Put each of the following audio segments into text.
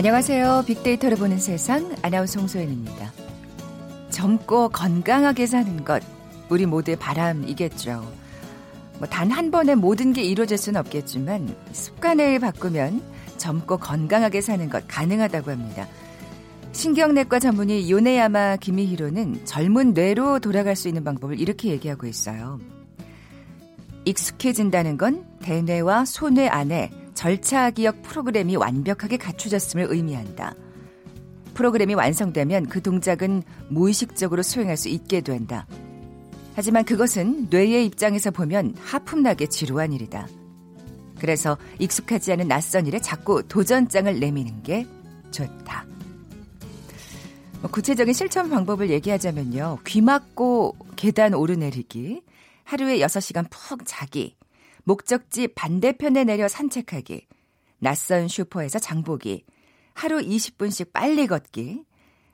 안녕하세요. 빅데이터를 보는 세상 아나운서 홍소연입니다. 젊고 건강하게 사는 것 우리 모두의 바람이겠죠. 뭐 단 한 번에 모든 게 이루어질 수는 없겠지만 습관을 바꾸면 젊고 건강하게 사는 것 가능하다고 합니다. 신경내과 전문의 요네야마 기미히로는 젊은 뇌로 돌아갈 수 있는 방법을 이렇게 얘기하고 있어요. 익숙해진다는 건 대뇌와 소뇌 안에 절차 기억 프로그램이 완벽하게 갖춰졌음을 의미한다. 프로그램이 완성되면 그 동작은 무의식적으로 수행할 수 있게 된다. 하지만 그것은 뇌의 입장에서 보면 하품나게 지루한 일이다. 그래서 익숙하지 않은 낯선 일에 자꾸 도전장을 내미는 게 좋다. 뭐 구체적인 실천 방법을 얘기하자면요. 귀 막고 계단 오르내리기, 하루에 6시간 푹 자기, 목적지 반대편에 내려 산책하기, 낯선 슈퍼에서 장보기, 하루 20분씩 빨리 걷기,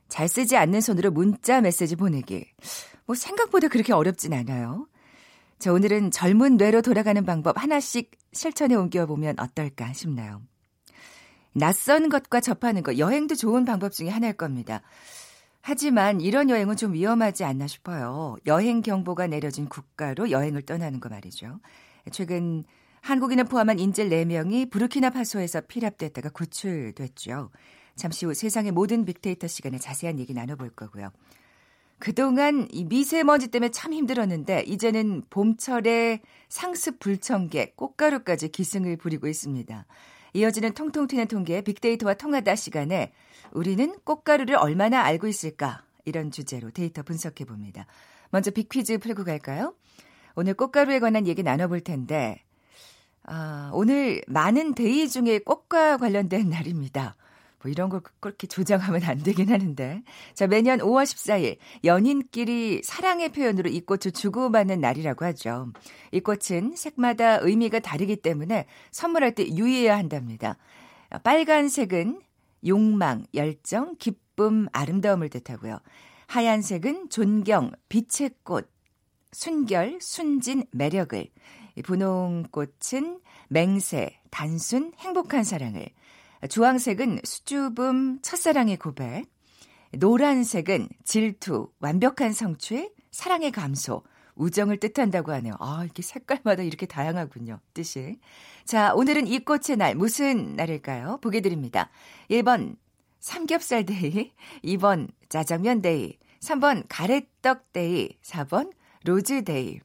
잘 쓰지 않는 손으로 문자 메시지 보내기. 뭐 생각보다 그렇게 어렵진 않아요. 자, 오늘은 젊은 뇌로 돌아가는 방법 하나씩 실천에 옮겨보면 어떨까 싶나요? 낯선 것과 접하는 것, 여행도 좋은 방법 중에 하나일 겁니다. 하지만 이런 여행은 좀 위험하지 않나 싶어요. 여행 경보가 내려진 국가로 여행을 떠나는 거 말이죠. 최근 한국인을 포함한 인질 4명이 부르키나파소에서 피랍됐다가 구출됐죠. 잠시 후 세상의 모든 빅데이터 시간에 자세한 얘기 나눠볼 거고요. 그동안 이 미세먼지 때문에 참 힘들었는데 이제는 봄철에 상습 불청객, 꽃가루까지 기승을 부리고 있습니다. 이어지는 통통 튀는 통계 빅데이터와 통하다 시간에 우리는 꽃가루를 얼마나 알고 있을까? 이런 주제로 데이터 분석해 봅니다. 먼저 빅퀴즈 풀고 갈까요? 오늘 꽃가루에 관한 얘기 나눠볼 텐데, 아, 오늘 많은 day 중에 꽃과 관련된 날입니다. 뭐 이런 걸 그렇게 조장하면 안 되긴 하는데. 자, 매년 5월 14일 연인끼리 사랑의 표현으로 이 꽃을 주고받는 날이라고 하죠. 이 꽃은 색마다 의미가 다르기 때문에 선물할 때 유의해야 한답니다. 빨간색은 욕망, 열정, 기쁨, 아름다움을 뜻하고요. 하얀색은 존경, 빛의 꽃, 순결, 순진, 매력을. 분홍꽃은 맹세, 단순, 행복한 사랑을. 주황색은 수줍음, 첫사랑의 고백. 노란색은 질투, 완벽한 성취, 사랑의 감소, 우정을 뜻한다고 하네요. 아, 이렇게 색깔마다 이렇게 다양하군요. 뜻이. 자, 오늘은 이 꽃의 날, 무슨 날일까요? 보기 드립니다. 1번, 삼겹살 day. 2번, 짜장면 day. 3번, 가래떡 day. 4번, rose day.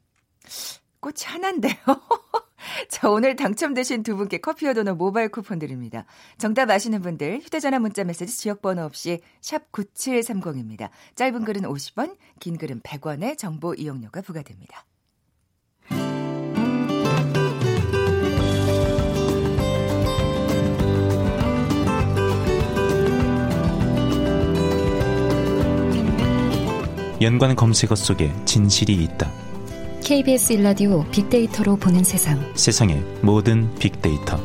꽃이 하나인데요. 자, 오늘 당첨되신 두 분께 커피와 도넛 모바일 쿠폰 드립니다. 정답 아시는 분들 휴대전화 문자 메시지 지역번호 없이 샵 9730입니다. 짧은 글은 50원, 긴 글은 100원의 정보 이용료가 부과됩니다. 연관 검색어 속에 진실이 있다. KBS 일라디오 빅데이터로 보는 세상. 세상의 모든 빅데이터.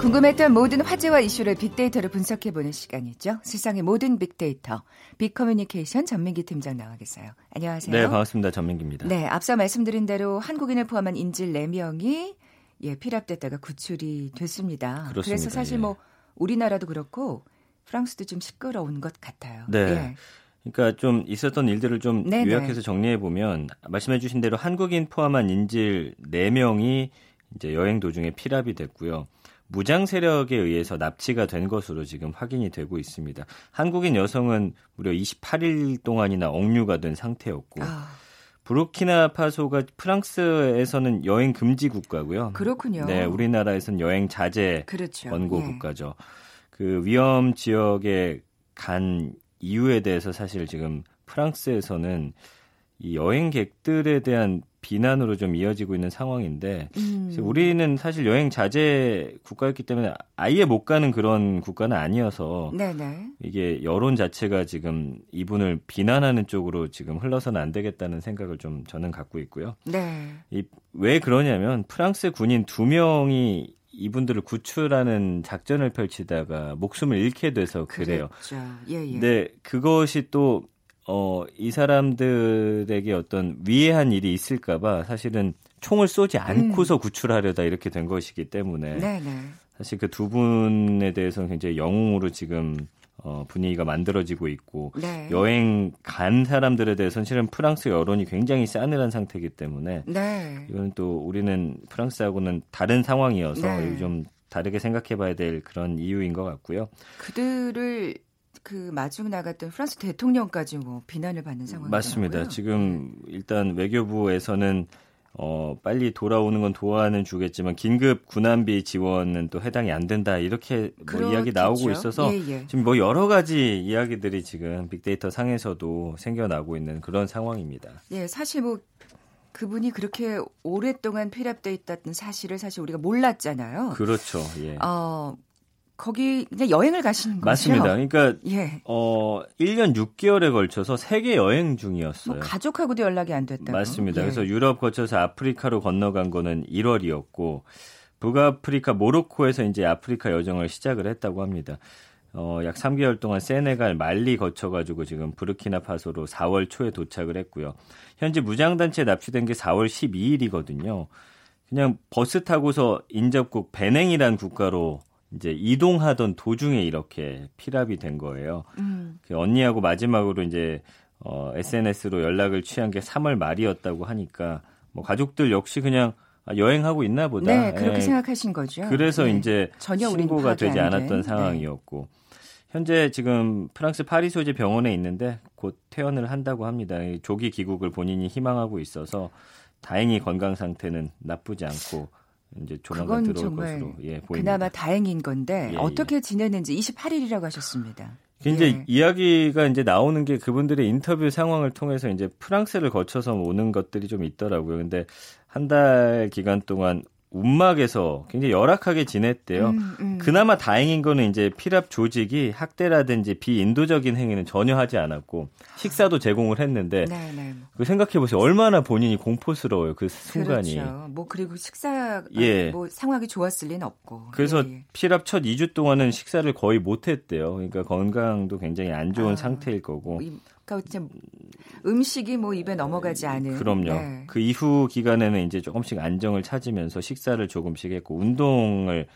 궁금했던 모든 화제와 이슈를 빅데이터로 분석해 보는 시간이죠. 세상의 모든 빅데이터. 빅커뮤니케이션 전민기 팀장 나와 계세요. 안녕하세요. 네, 반갑습니다. 전민기입니다. 네, 앞서 말씀드린 대로 한국인을 포함한 인질 4명이 예, 피랍됐다가 구출이 됐습니다. 그렇습니다. 그래서 사실 예. 뭐 우리나라도 그렇고 프랑스도 좀 시끄러운 것 같아요. 네. 예. 그러니까 좀 있었던 일들을 좀 네네. 요약해서 정리해 보면 말씀해 주신 대로 한국인 포함한 인질 4명이 이제 여행 도중에 피랍이 됐고요. 무장 세력에 의해서 납치가 된 것으로 지금 확인이 되고 있습니다. 한국인 여성은 무려 28일 동안이나 억류가 된 상태였고 아, 부르키나파소가 프랑스에서는 여행 금지 국가고요. 그렇군요. 네, 우리나라에서는 여행 자제 그렇죠. 원고 예. 국가죠. 그 위험 지역에 간 이유에 대해서 사실 지금 프랑스에서는 이 여행객들에 대한 비난으로 좀 이어지고 있는 상황인데 음. 우리는 사실 여행 자제 국가였기 때문에 아예 못 가는 그런 국가는 아니어서 네네. 이게 여론 자체가 지금 이분을 비난하는 쪽으로 지금 흘러서는 안 되겠다는 생각을 좀 저는 갖고 있고요. 네. 이, 왜 그러냐면 프랑스 군인 두 명이 이분들을 구출하는 작전을 펼치다가 목숨을 잃게 돼서 그래요. 그렇죠. 예, 예. 근데 그것이 또, 어, 이 사람들에게 어떤 위해한 일이 있을까봐 사실은 총을 쏘지 않고서 음. 구출하려다 이렇게 된 것이기 때문에 네네. 네. 사실 그 두 분에 대해서는 굉장히 영웅으로 지금 어, 분위기가 만들어지고 있고 네. 여행 간 사람들에 대해서는 실은 프랑스 여론이 굉장히 싸늘한 상태이기 때문에 네. 이건 또 우리는 프랑스하고는 다른 상황이어서 네. 좀 다르게 생각해봐야 될 그런 이유인 것 같고요. 그들을 그 마중 나갔던 프랑스 대통령까지 뭐 비난을 받는 상황이더라고요. 맞습니다. 지금 네. 일단 외교부에서는 어, 빨리 돌아오는 건 도와는 주겠지만 긴급 군함비 지원은 또 해당이 안 된다 이렇게 뭐 이야기 나오고 있어서 예, 예. 지금 뭐 여러 가지 이야기들이 지금 빅데이터 상에서도 생겨나고 있는 그런 상황입니다. 예, 사실 뭐 그분이 그렇게 오랫동안 필압돼 있다는 사실을 사실 우리가 몰랐잖아요. 그렇죠. 예. 어, 거기 그냥 여행을 가시는 거죠? 맞습니다. 그러니까 예. 어 1년 6개월에 걸쳐서 세계 여행 중이었어요. 뭐 가족하고도 연락이 안 됐다고. 맞습니다. 예. 그래서 유럽 거쳐서 아프리카로 건너간 거는 1월이었고 북아프리카 모로코에서 이제 아프리카 여정을 시작을 했다고 합니다. 어, 약 3개월 동안 세네갈, 말리 거쳐가지고 지금 부르키나파소로 4월 초에 도착을 했고요. 현재 무장단체에 납치된 게 4월 12일이거든요. 그냥 버스 타고서 인접국 베냉이란 국가로 이제 이동하던 도중에 이렇게 피랍이 된 거예요. 음. 그 언니하고 마지막으로 이제 어, SNS로 연락을 취한 게 3월 말이었다고 하니까 뭐 가족들 역시 그냥 아, 여행하고 있나 보다. 네, 그렇게 예. 생각하신 거죠. 그래서 네. 이제 전혀 신고가 되지 않았던 네. 상황이었고 현재 지금 프랑스 파리 소재 병원에 있는데 곧 퇴원을 한다고 합니다. 조기 귀국을 본인이 희망하고 있어서 다행히 건강 상태는 나쁘지 않고 이제 조만간 들어올 것으로 예, 보입니다. 그나마 다행인 건데 예, 예. 어떻게 지내는지 28일이라고 하셨습니다. 이제 예. 이야기가 이제 나오는 게 그분들의 인터뷰 상황을 통해서 이제 프랑스를 거쳐서 오는 것들이 좀 있더라고요. 근데 한 달 기간 동안 움막에서 굉장히 열악하게 지냈대요. 음, 음. 그나마 다행인 거는 이제 피랍 조직이 학대라든지 비인도적인 행위는 전혀 하지 않았고 식사도 제공을 했는데 네, 네. 그 생각해 보세요. 얼마나 본인이 공포스러워요. 그 순간이. 그렇죠. 뭐 그리고 식사 예. 뭐 상황이 좋았을 리는 없고. 그래서 예, 예. 피랍 첫 2주 동안은 식사를 거의 못 했대요. 그러니까 건강도 굉장히 안 좋은 아, 상태일 거고. 그러니까 음식이 뭐 입에 넘어가지 않은. 그럼요. 네. 그 이후 기간에는 이제 조금씩 안정을 찾으면서 식사를 조금씩 했고 운동을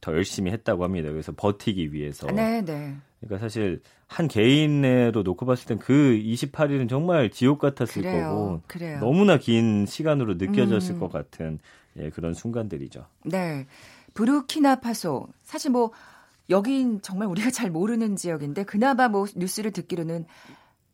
더 열심히 했다고 합니다. 그래서 버티기 위해서. 네, 네. 그러니까 사실 한 개인으로 놓고 봤을 땐 그 28일은 정말 지옥 같았을 그래요, 거고 그래요. 너무나 긴 시간으로 느껴졌을 음. 것 같은 예, 그런 순간들이죠. 네. 부르키나파소 사실 뭐 여긴 정말 우리가 잘 모르는 지역인데 그나마 뭐 뉴스를 듣기로는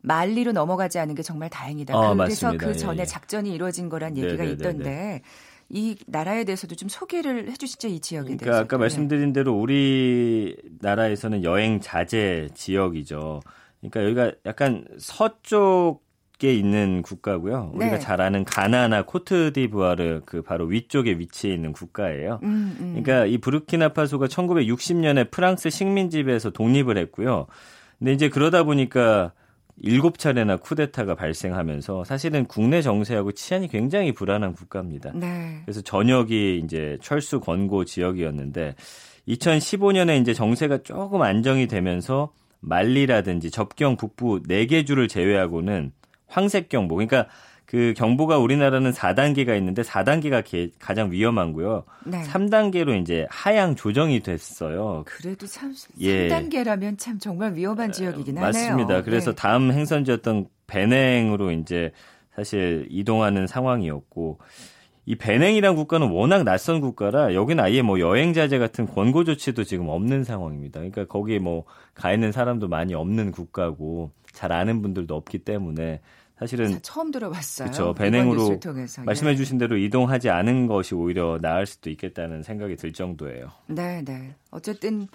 말리로 넘어가지 않은 게 정말 다행이다. 아, 그래서 맞습니다. 그 전에 예, 예. 작전이 이루어진 거란 얘기가 네네네네. 있던데 이 나라에 대해서도 좀 소개를 해주시죠 이 지역에 그러니까 대해서. 아까 네. 말씀드린 대로 우리 나라에서는 여행 자제 지역이죠. 그러니까 여기가 약간 서쪽 에 있는 국가고요. 우리가 네. 잘 아는 가나나 코트디부아르 그 바로 위쪽에 위치해 있는 국가예요. 음, 음. 그러니까 이 부르키나파소가 1960년에 프랑스 식민지배에서 독립을 했고요. 근데 이제 그러다 보니까 일곱 차례나 쿠데타가 발생하면서 사실은 국내 정세하고 치안이 굉장히 불안한 국가입니다. 네. 그래서 전역이 이제 철수 권고 지역이었는데 2015년에 이제 정세가 조금 안정이 되면서 말리라든지 접경 북부 4개 주를 제외하고는 황색 경보 그러니까 그 경보가 우리나라는 4단계가 있는데 4단계가 가장 위험한고요. 네. 3단계로 이제 하향 조정이 됐어요. 그래도 참 예. 3단계라면 참 정말 위험한 지역이긴 하네요. 맞습니다. 그래서 네. 다음 행선지였던 베냉으로 이제 사실 이동하는 상황이었고 이 베냉이란 국가는 워낙 낯선 국가라 여기는 아예 뭐 여행 자제 같은 권고 조치도 지금 없는 상황입니다. 그러니까 거기에 뭐 가 있는 사람도 많이 없는 국가고 잘 아는 분들도 없기 때문에 사실은 처음 들어봤어요. 그렇죠. 배냉으로 말씀해 주신 대로 이동하지 않은 것이 오히려 나을 수도 있겠다는 생각이 들 정도예요. 네, 네. 어쨌든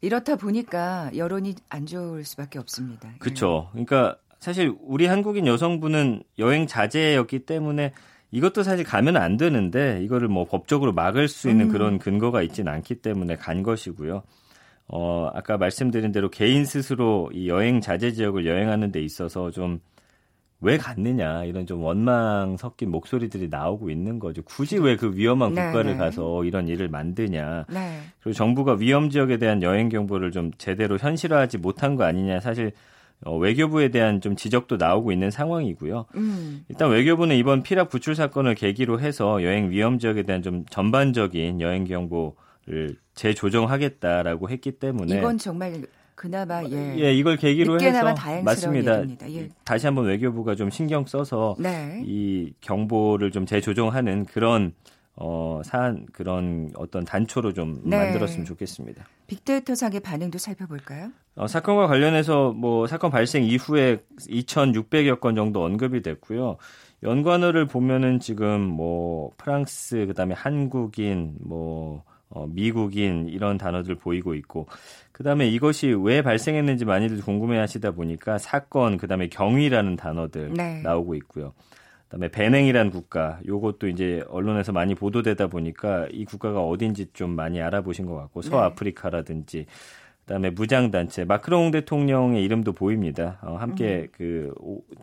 이렇다 보니까 여론이 안 좋을 수밖에 없습니다. 그렇죠. 그러니까 사실 우리 한국인 여성분은 여행 자제였기 때문에 이것도 사실 가면 안 되는데 이거를 뭐 법적으로 막을 수 있는 음. 그런 근거가 있지는 않기 때문에 간 것이고요. 어, 아까 말씀드린 대로 개인 스스로 이 여행 자제 지역을 여행하는 데 있어서 좀 왜 갔느냐 이런 좀 원망 섞인 목소리들이 나오고 있는 거죠. 굳이 왜 그 위험한 네, 국가를 네. 가서 이런 일을 만드냐. 네. 그리고 정부가 위험 지역에 대한 여행 경보를 좀 제대로 현실화하지 못한 거 아니냐. 사실 어, 외교부에 대한 좀 지적도 나오고 있는 상황이고요. 음. 일단 외교부는 이번 피랍 구출 사건을 계기로 해서 여행 위험 지역에 대한 좀 전반적인 여행 경보를 재조정하겠다라고 했기 때문에 이건 정말 그나마 예. 예, 이걸 계기로 해서 맞습니다. 예. 다시 한번 외교부가 좀 신경 써서 네. 이 경보를 좀 재조정하는 그런 어, 사안 그런 어떤 단초로 좀 네. 만들었으면 좋겠습니다. 빅데이터 상의 반응도 살펴볼까요? 어, 사건과 관련해서 뭐 사건 발생 이후에 2,600여 건 정도 언급이 됐고요. 연관어를 보면은 지금 뭐 프랑스 그다음에 한국인 뭐 어, 미국인 이런 단어들 보이고 있고 그다음에 이것이 왜 발생했는지 많이들 궁금해하시다 보니까 사건 그다음에 경위라는 단어들 네. 나오고 있고요. 그다음에 베냉이라는 국가 요것도 이제 언론에서 많이 보도되다 보니까 이 국가가 어딘지 좀 많이 알아보신 것 같고 네. 서아프리카라든지 그다음에 무장단체 마크롱 대통령의 이름도 보입니다. 어, 함께 그, 오, 그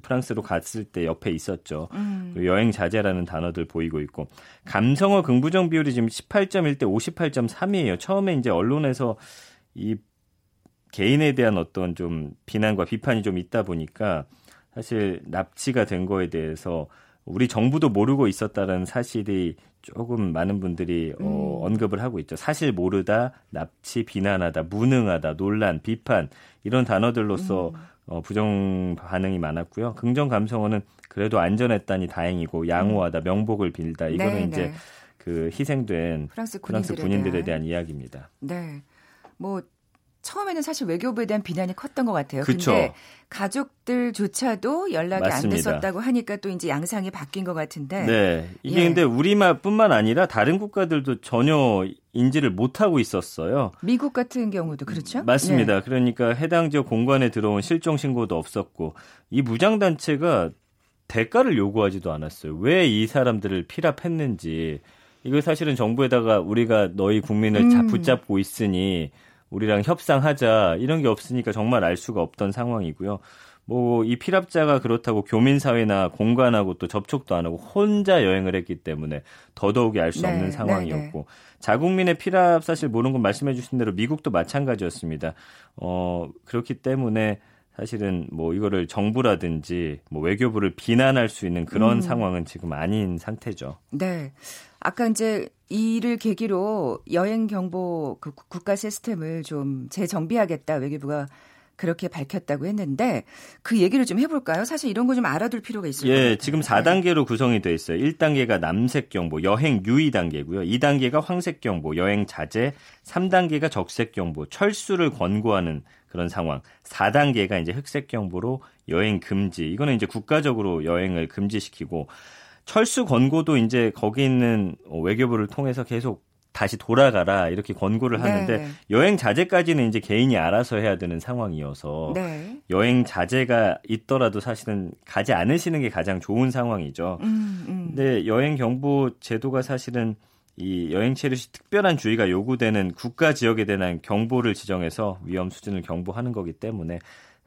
프랑스로 갔을 때 옆에 있었죠. 음. 여행 자제라는 단어들 보이고 있고 감성어 긍부정 비율이 지금 18.1대 58.3이에요. 처음에 이제 언론에서 이 개인에 대한 어떤 좀 비난과 비판이 좀 있다 보니까 사실 납치가 된 거에 대해서 우리 정부도 모르고 있었다는 사실이 조금 많은 분들이 어, 음. 언급을 하고 있죠. 사실 모르다, 납치, 비난하다, 무능하다, 논란, 비판 이런 단어들로서 음. 어, 부정 반응이 많았고요. 긍정 감성어는 그래도 안전했다니 다행이고 양호하다, 명복을 빌다 이거는 네, 이제 네. 그 희생된 프랑스 프랑스 군인들에, 군인들에 대한 대한 이야기입니다. 네. 뭐 처음에는 사실 외교부에 대한 비난이 컸던 것 같아요. 그쵸. 근데 가족들조차도 연락이 맞습니다. 안 됐었다고 하니까 또 이제 양상이 바뀐 것 같은데. 네. 이게 예. 근데 우리뿐만 아니라 다른 국가들도 전혀 인지를 못하고 있었어요. 미국 같은 경우도 그렇죠? 맞습니다. 네. 그러니까 해당 지역 공간에 들어온 실종 신고도 없었고 이 무장 단체가 대가를 요구하지도 않았어요. 왜 이 사람들을 피랍했는지 이거 사실은 정부에다가 우리가 너희 국민을 자- 음. 붙잡고 있으니 우리랑 협상하자 이런 게 없으니까 정말 알 수가 없던 상황이고요. 뭐 이 피랍자가 그렇다고 교민 사회나 공간하고 또 접촉도 안 하고 혼자 여행을 했기 때문에 더더욱이 알수 네, 없는 네, 상황이었고 자국민의 피랍 사실 모르는 건 말씀해 주신 대로 미국도 마찬가지였습니다. 어 그렇기 때문에 사실은 뭐 이거를 정부라든지 뭐 외교부를 비난할 수 있는 그런 음. 상황은 지금 아닌 상태죠. 네. 아까 이제 이를 계기로 여행 경보 그 국- 국가 시스템을 좀 재정비하겠다 외교부가 그렇게 밝혔다고 했는데 그 얘기를 좀 해볼까요? 사실 이런 거 좀 알아둘 필요가 있을 것 예, 같아요. 지금 4단계로 구성이 돼 있어요. 1단계가 남색 경보, 여행 유의 단계고요. 2단계가 황색 경보, 여행 자제, 3단계가 적색 경보, 철수를 권고하는 그런 상황. 4단계가 이제 흑색 경보로 여행 금지. 이거는 이제 국가적으로 여행을 금지시키고 철수 권고도 이제 거기 있는 외교부를 통해서 계속 다시 돌아가라 이렇게 권고를 하는데 네, 네. 여행 자제까지는 이제 개인이 알아서 해야 되는 상황이어서 네. 여행 자제가 있더라도 사실은 가지 않으시는 게 가장 좋은 상황이죠. 음, 음. 근데 여행 경보 제도가 사실은 이 여행 체류 시 특별한 주의가 요구되는 국가 지역에 대한 경보를 지정해서 위험 수준을 경보하는 거기 때문에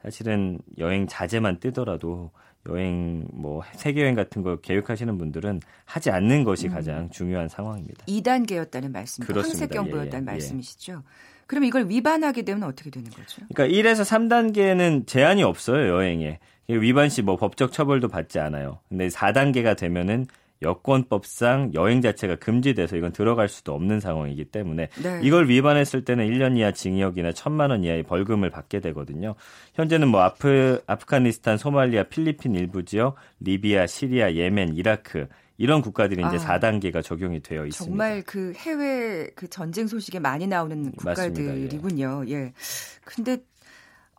사실은 여행 자제만 뜨더라도 여행 뭐 세계 여행 같은 거 계획하시는 분들은 하지 않는 것이 가장 중요한 상황입니다. 2단계였다는 말씀이고 그렇습니다. 황색 경보였다는 예, 예, 예. 말씀이시죠. 그럼 이걸 위반하게 되면 어떻게 되는 거죠? 그러니까 1에서 3단계는 제한이 없어요, 여행에. 위반 시 뭐 법적 처벌도 받지 않아요. 근데 4단계가 되면은 여권법상 여행 자체가 금지돼서 이건 들어갈 수도 없는 상황이기 때문에 네. 이걸 위반했을 때는 1년 이하 징역이나 1천만 원 이하의 벌금을 받게 되거든요. 현재는 뭐 아프 아프가니스탄, 소말리아, 필리핀 일부 지역, 리비아, 시리아, 예멘, 이라크 이런 국가들이 이제 아. 4단계가 적용이 되어 있습니다. 정말 그 해외 그 전쟁 소식에 많이 나오는. 국가들이군요. 예. 근데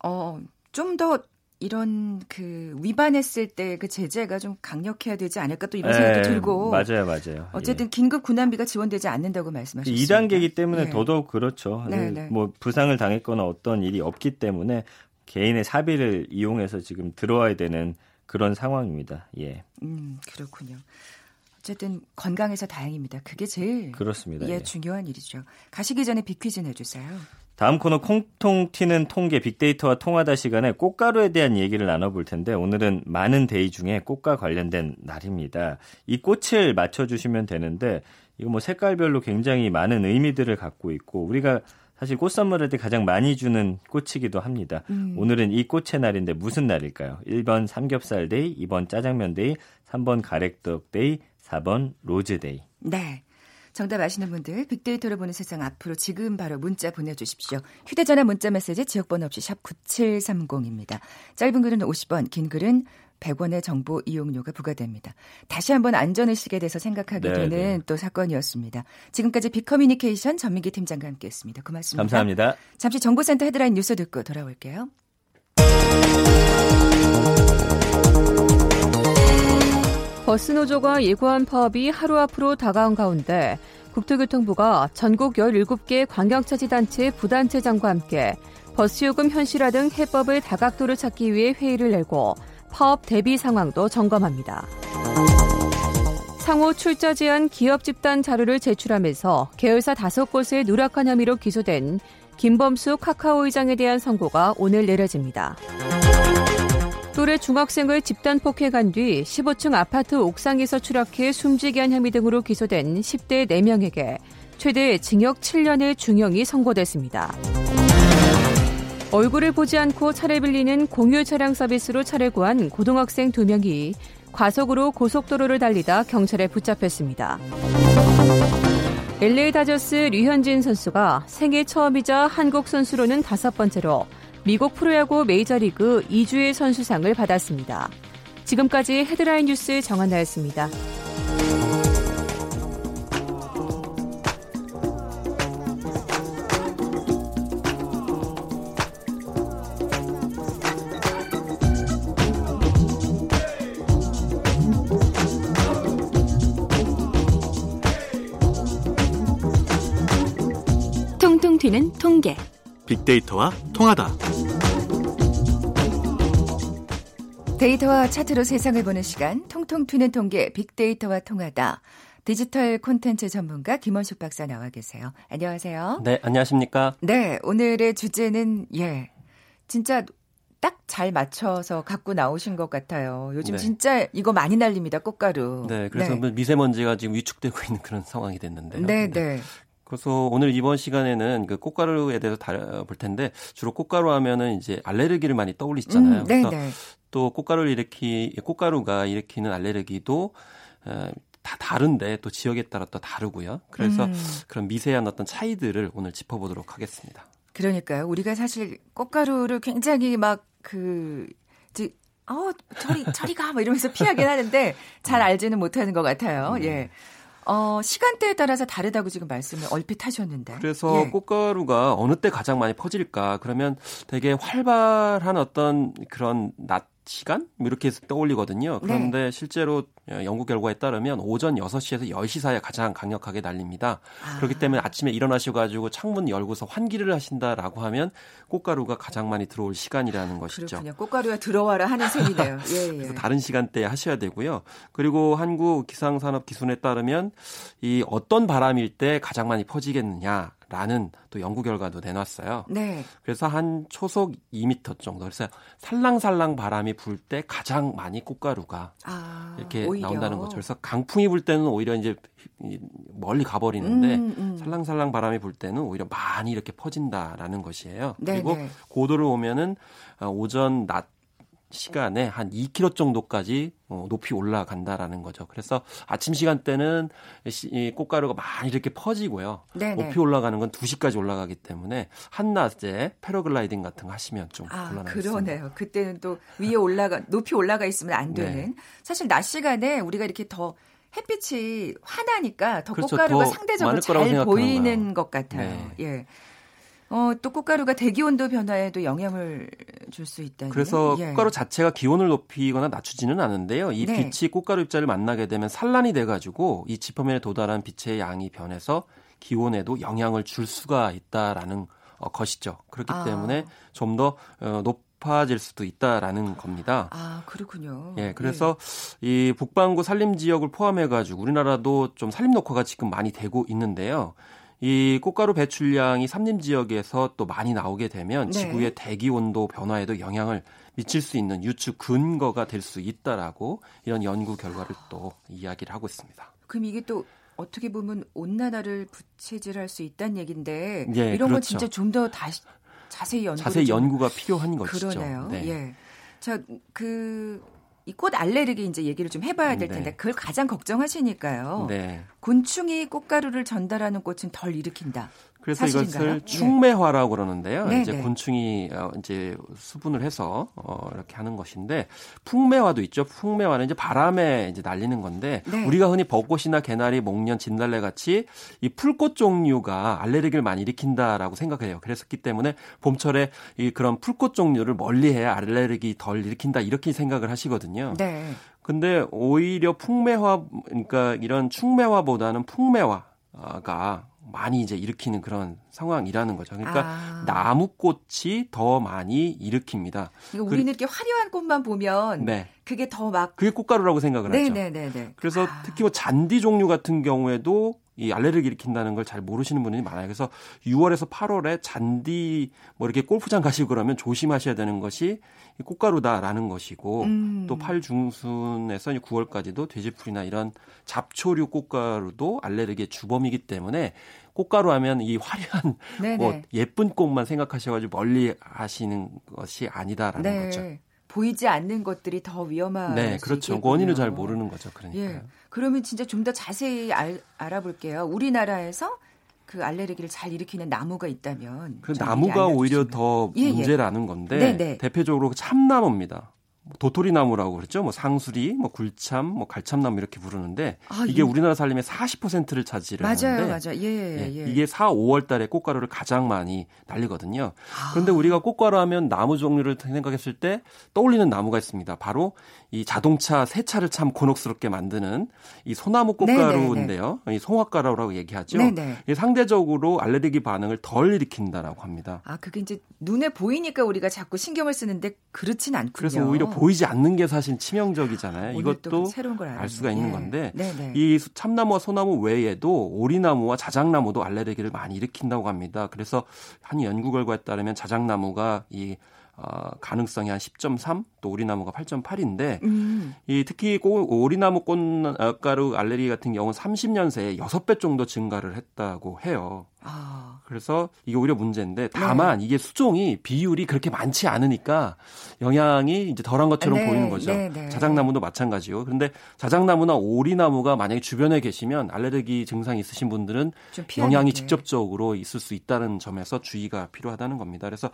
어 좀 더 이런 그 위반했을 때 그 제재가 좀 강력해야 되지 않을까 또 이런 생각도 예, 들고 맞아요, 맞아요. 어쨌든 긴급 군함비가 지원되지 않는다고 말씀하셨습니다. 2단계이기 때문에 예. 더더욱 그렇죠. 네, 네. 뭐 부상을 당했거나 어떤 일이 없기 때문에 개인의 사비를 이용해서 지금 들어와야 되는 그런 상황입니다. 예, 음, 그렇군요. 어쨌든 건강해서 다행입니다. 그게 제일 그렇습니다. 예, 예. 중요한 일이죠. 가시기 전에 빅퀴즈 내주세요. 다음 코너 통통 튀는 통계 빅데이터와 통하다 시간에 꽃가루에 대한 얘기를 나눠볼 텐데 오늘은 많은 day 중에 꽃과 관련된 날입니다. 이 꽃을 맞춰주시면 되는데 이거 뭐 색깔별로 굉장히 많은 의미들을 갖고 있고 우리가 사실 꽃 선물할 때 가장 많이 주는 꽃이기도 합니다. 음. 오늘은 이 꽃의 날인데 무슨 날일까요? 1번 삼겹살 day, 2번 짜장면 day, 3번 가래떡 day, 4번 rose day. 네. 정답 아시는 분들 빅데이터로 보는 세상 앞으로 지금 바로 문자 보내주십시오. 휴대전화 문자 메시지 지역번호 없이 샵 9730입니다. 짧은 글은 50원, 긴 글은 100원의 정보 이용료가 부과됩니다. 다시 한번 안전 의식에 대해서 생각하게 네, 되는 네. 또 사건이었습니다. 지금까지 빅커뮤니케이션 전민기 팀장과 함께했습니다. 고맙습니다. 감사합니다. 잠시 정보센터 헤드라인 뉴스 듣고 돌아올게요. 버스 노조가 예고한 파업이 하루 앞으로 다가온 가운데 국토교통부가 전국 17개 관경차지단체 부단체장과 함께 버스요금 현실화 등 해법을 다각도를 찾기 위해 회의를 내고 파업 대비 상황도 점검합니다. 상호 출자 제한 기업 집단 자료를 제출하면서 계열사 다섯 곳의 누락한 혐의로 기소된 김범수 카카오 의장에 대한 선고가 오늘 내려집니다. 또래 중학생을 집단 폭행한 뒤 15층 아파트 옥상에서 추락해 숨지게 한 혐의 등으로 기소된 10대 4명에게 최대 징역 7년의 중형이 선고됐습니다. 얼굴을 보지 않고 차를 빌리는 공유 차량 서비스로 차를 구한 고등학생 2명이 과속으로 고속도로를 달리다 경찰에 붙잡혔습니다. LA 다저스 류현진 선수가 생애 처음이자 한국 선수로는 다섯 번째로 미국 프로야구 메이저리그 2주의 선수상을 받았습니다. 지금까지 헤드라인 뉴스 정한나였습니다. 튀는 통계. 빅데이터와 통하다. 데이터와 차트로 세상을 보는 시간, 통통 튀는 통계, 빅데이터와 통하다. 디지털 콘텐츠 전문가 김원숙 박사 나와 계세요. 안녕하세요. 네, 안녕하십니까? 네, 오늘의 주제는 예. 진짜 딱잘 맞춰서 갖고 나오신 것 같아요. 요즘 네. 진짜 이거 많이 날립니다. 꽃가루. 네, 그래서 네. 미세먼지가 지금 위축되고 있는 그런 상황이 됐는데요. 네, 네. 그래서 오늘 이번 시간에는 그 꽃가루에 대해서 다뤄볼 텐데 주로 꽃가루 하면은 이제 알레르기를 많이 떠올리시잖아요. 음, 네, 그래서 네. 또 꽃가루를 일으키 꽃가루가 일으키는 알레르기도 어, 다 다른데 또 지역에 따라 또 다르고요. 그래서 음. 그런 미세한 어떤 차이들을 오늘 짚어보도록 하겠습니다. 그러니까요. 우리가 사실 꽃가루를 굉장히 막그 어, 저리, 저리 가! 뭐 이러면서 피하긴 하는데 잘 음. 알지는 못하는 것 같아요. 음. 예. 어, 시간대에 따라서 다르다고 지금 말씀을 얼핏 하셨는데. 그래서 예. 꽃가루가 어느 때 가장 많이 퍼질까? 그러면 되게 활발한 어떤 그런 낮 시간? 뭐 이렇게 해서 떠올리거든요. 그런데 네. 실제로 연구 결과에 따르면 오전 6시에서 10시 사이에 가장 강력하게 날립니다. 아. 그렇기 때문에 아침에 일어나셔 가지고 창문 열고서 환기를 하신다라고 하면 꽃가루가 가장 많이 들어올 시간이라는 것이죠. 그렇군요. 꽃가루가 들어와라 하는 셈이네요. 예, 예. 그래서 다른 시간대에 하셔야 되고요. 그리고 한국 기상산업기준에 따르면 이 어떤 바람일 때 가장 많이 퍼지겠느냐 라는 또 연구 결과도 내놨어요. 네. 그래서 한 초속 2미터 정도. 그래서 살랑살랑 바람이 불 때 가장 많이 꽃가루가 아, 이렇게 오히려. 나온다는 거죠. 그래서 강풍이 불 때는 오히려 이제 멀리 가버리는데 음, 음. 살랑살랑 바람이 불 때는 오히려 많이 이렇게 퍼진다라는 것이에요. 네, 그리고 네. 고도를 오면은 어, 오전 낮 시간에 한 2km 정도까지 어, 높이 올라간다라는 거죠. 그래서 아침 시간대는 이 꽃가루가 많이 이렇게 퍼지고요. 네네. 높이 올라가는 건 2시까지 올라가기 때문에 한낮에 패러글라이딩 같은 거 하시면 좀 아, 곤란하겠습니다. 그러네요. 그때는 또 위에 올라가 높이 올라가 있으면 안 네. 되는. 네. 사실 낮 시간에 우리가 이렇게 더 햇빛이 환하니까 더 그렇죠. 꽃가루가 더 상대적으로 잘 보이는 것 같아요. 네. 예. 어, 또 꽃가루가 대기 온도 변화에도 영향을 줄 수 있다. 그래서 예. 꽃가루 자체가 기온을 높이거나 낮추지는 않은데요. 이 네. 빛이 꽃가루 입자를 만나게 되면 산란이 돼가지고 이 지표면에 도달한 빛의 양이 변해서 기온에도 영향을 줄 수가 있다라는 어, 것이죠. 그렇기 아. 때문에 좀더 어, 높아질 수도 있다라는 겁니다. 아, 그렇군요. 예, 그래서 네. 이 북반구 산림 지역을 포함해 가지고 우리나라도 좀 산림 녹화가 지금 많이 되고 있는데요. 이 꽃가루 배출량이 삼림 지역에서 또 많이 나오게 되면 네. 지구의 대기 온도 변화에도 영향을 미칠 수 있는 유추 근거가 될 수 있다라고 이런 연구 결과를 또 이야기를 하고 있습니다. 그럼 이게 또 어떻게 보면 온난화를 부채질할 수 있다는 얘기인데 예, 이런 그렇죠. 건 진짜 좀 더 다시 자세히 연구 자세히 연구가 필요한 것이죠. 그러네요. 네. 예. 자, 그 이 꽃 알레르기 이제 얘기를 좀 해봐야 될 네. 텐데 네. 그걸 가장 걱정하시니까요. 네. 곤충이 꽃가루를 전달하는 꽃은 덜 일으킨다. 그래서 사실인가요? 이것을 네. 충매화라고 그러는데요. 네, 이제 네. 곤충이 어, 이제 수분을 해서 어 이렇게 하는 것인데 풍매화도 있죠. 풍매화는 이제 바람에 이제 날리는 건데 네. 우리가 흔히 벚꽃이나 개나리, 목련, 진달래 같이 이 풀꽃 종류가 알레르기를 많이 일으킨다라고 생각해요. 그랬었기 때문에 봄철에 이 그런 풀꽃 종류를 멀리해야 알레르기 덜 일으킨다 이렇게 생각을 하시거든요. 네. 근데 오히려 풍매화 그러니까 이런 충매화보다는 풍매화가 많이 이제 일으키는 그런 상황이라는 거죠. 그러니까 아. 나무꽃이 더 많이 일으킵니다. 우리는 이렇게 화려한 꽃만 보면 네. 그게 더 막 그게 꽃가루라고 생각을 하죠. 네네네. 그래서 아. 특히 뭐 잔디 종류 같은 경우에도 이 알레르기 일으킨다는 걸 잘 모르시는 분이 많아요. 그래서 6월에서 8월에 잔디 뭐 이렇게 골프장 가시고 그러면 조심하셔야 되는 것이 꽃가루다라는 것이고 음. 또 8중순에서 9월까지도 돼지풀이나 이런 잡초류 꽃가루도 알레르기의 주범이기 때문에 꽃가루 하면 이 화려한 뭐 예쁜 꽃만 생각하셔가지고 멀리 하시는 것이 아니다라는 네. 거죠. 보이지 않는 것들이 더 위험한. 네, 그렇죠. 있겠군요. 원인을 잘 모르는 거죠. 그러니까. 예. 그러면 진짜 좀 더 자세히 알, 알아볼게요. 우리나라에서 그 알레르기를 잘 일으키는 나무가 있다면 그 나무가 오히려 더 예, 예. 문제라는 건데 네, 네. 대표적으로 참나무입니다. 도토리나무라고 그랬죠. 뭐 상수리, 뭐 굴참, 뭐 갈참나무 이렇게 부르는데 아, 이게 예. 우리나라 살림의 40%를 차지를 맞아요, 하는데 맞아요. 예, 예, 예. 이게 4, 5월 달에 꽃가루를 가장 많이 날리거든요. 아. 그런데 우리가 꽃가루 하면 나무 종류를 생각했을 때 떠올리는 나무가 있습니다. 바로 이 자동차 세차를 참 곤혹스럽게 만드는 이 소나무 꽃가루인데요. 이 송화가루라고 얘기하죠. 네네. 상대적으로 알레르기 반응을 덜 일으킨다라고 합니다. 아, 그게 이제 눈에 보이니까 우리가 자꾸 신경을 쓰는데 그렇진 않군요. 그래서 오히려 보이지 않는 게 사실 치명적이잖아요. 이것도 새로운 걸 알 수가 있는 네. 건데 네네. 이 참나무와 소나무 외에도 오리나무와 자작나무도 알레르기를 많이 일으킨다고 합니다. 그래서 한 연구 결과에 따르면 자작나무가 이 어, 가능성이 한 10.3, 또 오리나무가 8.8인데, 음. 이 특히 꽃, 오리나무 꽃가루 알레르기 같은 경우는 30년 새에 6배 정도 증가를 했다고 해요. 아. 그래서 이게 오히려 문제인데 다만 네. 이게 수종이 비율이 그렇게 많지 않으니까 영향이 이제 덜한 것처럼 네. 보이는 거죠. 네. 네. 자작나무도 마찬가지요. 그런데 자작나무나 오리나무가 만약에 주변에 계시면 알레르기 증상이 있으신 분들은 영향이 직접적으로 있을 수 있다는 점에서 주의가 필요하다는 겁니다. 그래서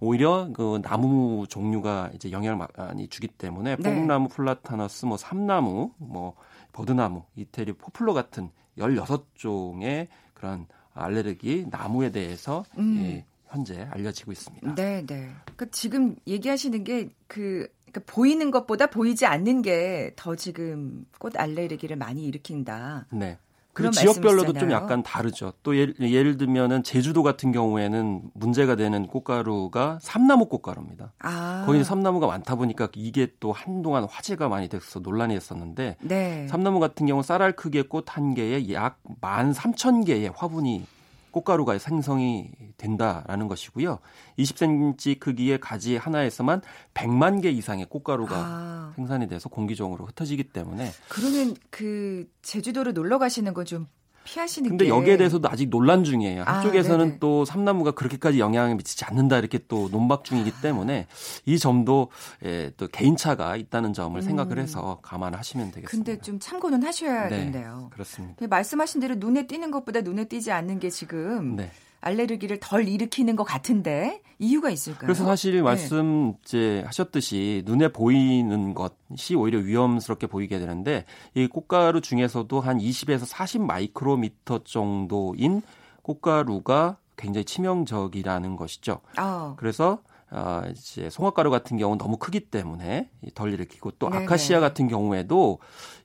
오히려 그 나무 종류가 이제 영향을 많이 주기 때문에 네. 뽕나무, 플라타너스, 뭐 삼나무, 뭐 버드나무, 이태리, 포플러 같은 16종의 그런 알레르기 나무에 대해서 음. 예, 현재 알려지고 있습니다. 네, 네. 그러니까 지금 얘기하시는 게그 그러니까 보이는 것보다 보이지 않는 게 더 지금 꽃 알레르기를 많이 일으킨다. 네. 그 지역별로도 좀 약간 다르죠. 또 예를, 예를 들면은 제주도 같은 경우에는 문제가 되는 꽃가루가 삼나무 꽃가루입니다. 아. 거기는 삼나무가 많다 보니까 이게 또 한동안 화제가 많이 돼서 논란이 됐었는데 네. 삼나무 같은 경우 쌀알 크기의 꽃 한 개에 약 13,000개의 화분이 꽃가루가 생성이 된다라는 것이고요. 20cm 크기의 가지 하나에서만 100만 개 이상의 꽃가루가 아. 생산이 돼서 공기종으로 흩어지기 때문에 그러면 그 제주도를 놀러 가시는 건 좀 피하시는 근데 게. 여기에 대해서도 아직 논란 중이에요. 아, 한쪽에서는 아, 또 삼나무가 그렇게까지 영향을 미치지 않는다 이렇게 또 논박 중이기 때문에 이 점도 예, 또 개인차가 있다는 점을 음. 생각을 해서 감안하시면 되겠습니다. 근데 좀 참고는 하셔야겠네요. 네, 그렇습니다. 말씀하신 대로 눈에 띄는 것보다 눈에 띄지 않는 게 지금 네. 알레르기를 덜 일으키는 것 같은데 이유가 있을까요? 그래서 사실 네. 말씀 이제 하셨듯이 눈에 보이는 것이 오히려 위험스럽게 보이게 되는데 이 꽃가루 중에서도 한 20에서 40 마이크로미터 정도인 꽃가루가 굉장히 치명적이라는 것이죠. 어. 그래서 어, 이제 송화가루 같은 경우는 너무 크기 때문에 덜 일으키고 또 네네. 아카시아 같은 경우에도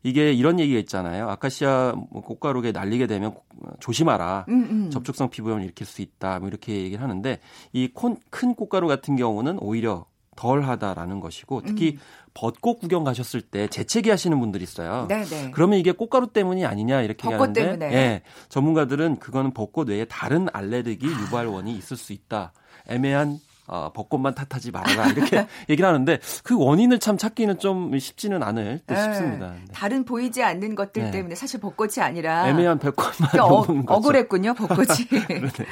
이게 이런 얘기가 있잖아요. 아카시아 뭐 꽃가루에 날리게 되면 조심하라. 음, 음. 접촉성 피부염을 일으킬 수 있다. 뭐 이렇게 얘기를 하는데 이 큰 꽃가루 같은 경우는 오히려 덜하다라는 것이고 특히 음. 벚꽃 구경 가셨을 때 재채기 하시는 분들이 있어요. 네네. 그러면 이게 꽃가루 때문이 아니냐 이렇게 얘기하는데 때문에. 예, 전문가들은 그거는 벚꽃 외에 다른 알레르기 유발원이 있을 수 있다. 애매한 어, 벚꽃만 탓하지 말아라 이렇게 얘기를 하는데 그 원인을 참 찾기는 좀 쉽지는 않을 듯 네. 싶습니다. 네. 다른 보이지 않는 것들 네. 때문에 사실 벚꽃이 아니라 애매한 벚꽃만 어, 억울했군요 벚꽃이.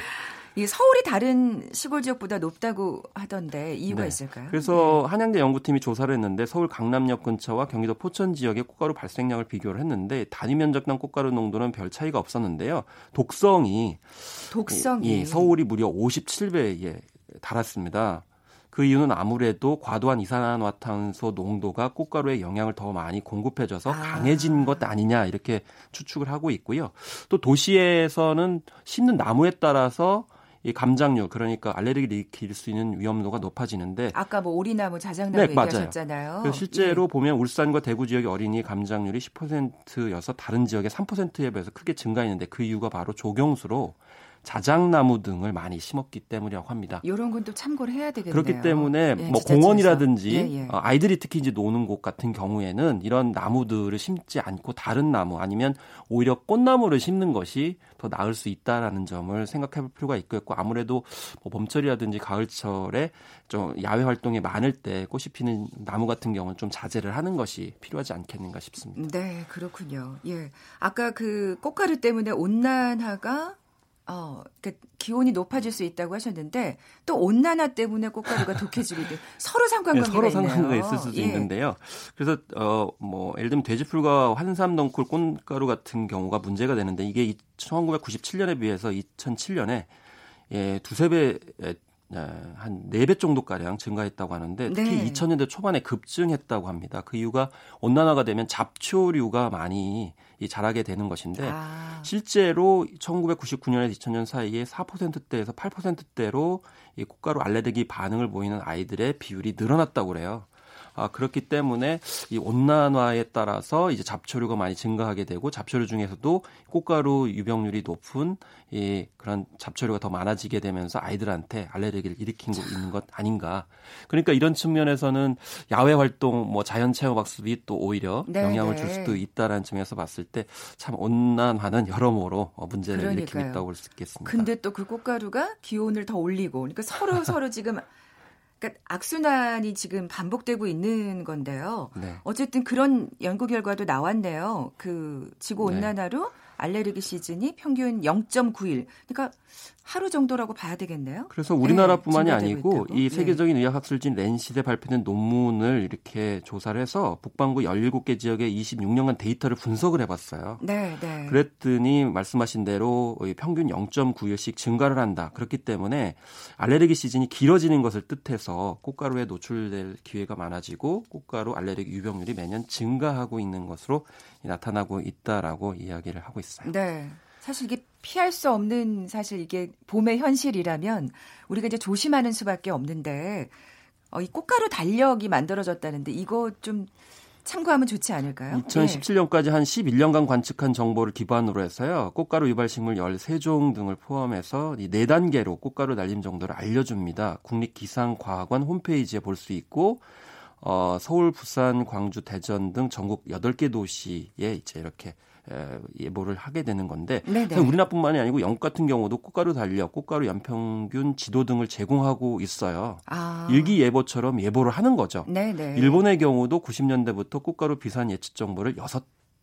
이 서울이 다른 시골 지역보다 높다고 하던데 이유가 네. 있을까요? 그래서 네. 한양대 연구팀이 조사를 했는데 서울 강남역 근처와 경기도 포천 지역의 꽃가루 발생량을 비교를 했는데 단위 면적당 꽃가루 농도는 별 차이가 없었는데요. 독성이 독성이 이, 서울이 무려 57배에 달았습니다. 그 이유는 아무래도 과도한 이산화탄소 농도가 꽃가루에 영향을 더 많이 공급해줘서 아. 강해진 것 아니냐 이렇게 추측을 하고 있고요. 또 도시에서는 심는 나무에 따라서 이 감장류 그러니까 알레르기를 일으킬 수 있는 위험도가 높아지는데 아까 뭐 오리나무, 자작나무 네, 얘기하셨잖아요. 맞아요. 실제로 예. 보면 울산과 대구 지역의 어린이 감장률이 10%여서 다른 지역의 3%에 비해서 크게 증가했는데 그 이유가 바로 조경수로 자작나무 등을 많이 심었기 때문이라고 합니다. 이런 건 또 참고를 해야 되겠네요. 그렇기 때문에 예, 뭐 공원이라든지 예, 예. 어, 아이들이 특히 이제 노는 곳 같은 경우에는 이런 나무들을 심지 않고 다른 나무 아니면 오히려 꽃나무를 심는 것이 더 나을 수 있다라는 점을 생각해 볼 필요가 있겠고 아무래도 뭐 봄철이라든지 가을철에 좀 야외 활동이 많을 때 꽃이 피는 나무 같은 경우는 좀 자제를 하는 것이 필요하지 않겠는가 싶습니다. 네, 그렇군요. 예. 아까 그 꽃가루 때문에 온난화가 어, 그 기온이 높아질 수 있다고 하셨는데 또 온난화 때문에 꽃가루가 독해지고 있대. 서로 상관관계가 네, 서로 상관관계가 있을 수도 예. 있는데요. 그래서 어뭐 예를 들면 돼지풀과 환삼 덩쿨 꽃가루 같은 경우가 문제가 되는데 이게 1997년에 비해서 2007년에 예, 두세 배한 4배 정도 가량 증가했다고 하는데 특히 네. 2000년대 초반에 급증했다고 합니다. 그 이유가 온난화가 되면 잡초류가 많이 이 자라게 되는 것인데 아. 실제로 1999년에서 2000년 사이에 4%대에서 8%대로 이 꽃가루 알레르기 반응을 보이는 아이들의 비율이 늘어났다고 그래요. 아, 그렇기 때문에 이 온난화에 따라서 이제 잡초류가 많이 증가하게 되고 잡초류 중에서도 꽃가루 유병률이 높은 이 그런 잡초류가 더 많아지게 되면서 아이들한테 알레르기를 일으킨 거 있는 것 아닌가. 그러니까 이런 측면에서는 야외 활동 뭐 자연 체험 학습이 또 오히려 네, 영향을 줄 네. 수도 있다라는 측면에서 봤을 때 참 온난화는 여러모로 어, 문제를 그러니까요. 일으키고 있다고 볼 수 있겠습니다. 근데 또 그 꽃가루가 기온을 더 올리고 그러니까 서로 서로 지금 그러니까 악순환이 지금 반복되고 있는 건데요. 네. 어쨌든 그런 연구 결과도 나왔네요. 그 지구 온난화로 네. 알레르기 시즌이 평균 0.9일. 그러니까 하루 정도라고 봐야 되겠네요. 그래서 우리나라뿐만이 네, 아니고 이 네. 세계적인 네. 의학학술진 렌시대 발표된 논문을 이렇게 조사를 해서 북반구 17개 지역의 26년간 데이터를 분석을 해봤어요. 네, 네. 그랬더니 말씀하신 대로 평균 0.9일씩 증가를 한다. 그렇기 때문에 알레르기 시즌이 길어지는 것을 뜻해서 꽃가루에 노출될 기회가 많아지고 꽃가루 알레르기 유병률이 매년 증가하고 있는 것으로 나타나고 있다라고 이야기를 하고 있어요. 네. 사실 이게 피할 수 없는 사실 이게 봄의 현실이라면 우리가 이제 조심하는 수밖에 없는데 어, 이 꽃가루 달력이 만들어졌다는데 이거 좀 참고하면 좋지 않을까요? 2017년까지 한 11년간 관측한 정보를 기반으로 해서요. 꽃가루 유발 식물 13종 등을 포함해서 이 4단계로 꽃가루 날림 정도를 알려줍니다. 국립기상과학원 홈페이지에 볼 수 있고 어, 서울, 부산, 광주, 대전 등 전국 8개 도시에 이제 이렇게 예보를 하게 되는 건데 우리나라뿐만이 아니고 영국 같은 경우도 꽃가루 달력, 꽃가루 연평균 지도 등을 제공하고 있어요. 아. 일기 예보처럼 예보를 하는 거죠. 네네. 일본의 경우도 90년대부터 꽃가루 비산 예측 정보를 6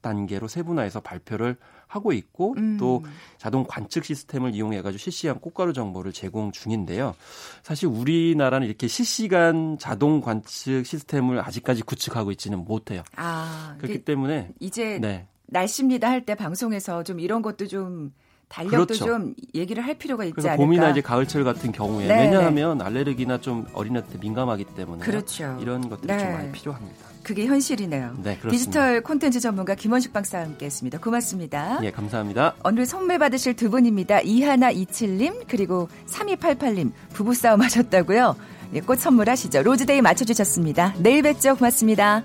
단계로 세분화해서 발표를 하고 있고 음. 또 자동 관측 시스템을 이용해 가지고 실시간 꽃가루 정보를 제공 중인데요. 사실 우리나라는 이렇게 실시간 자동 관측 시스템을 아직까지 구축하고 있지는 못해요. 아, 그렇기 그, 때문에 이제 네. 날씨입니다 할 때 방송에서 좀 이런 것도 좀 달력도 그렇죠. 좀 얘기를 할 필요가 있지 않을까. 봄이나 이제 가을철 같은 경우에 네, 왜냐하면 네. 알레르기나 좀 어린이한테 민감하기 때문에 그렇죠. 이런 것들이 네. 좀 많이 필요합니다. 그게 현실이네요. 네, 디지털 콘텐츠 전문가 김원식 박사와 함께했습니다. 고맙습니다. 예, 감사합니다. 오늘 선물 받으실 두 분입니다. 이하나 이칠님 그리고 3288님 부부싸움 하셨다고요. 예, 꽃 선물하시죠. rose day 맞춰주셨습니다. 내일 뵙죠. 고맙습니다.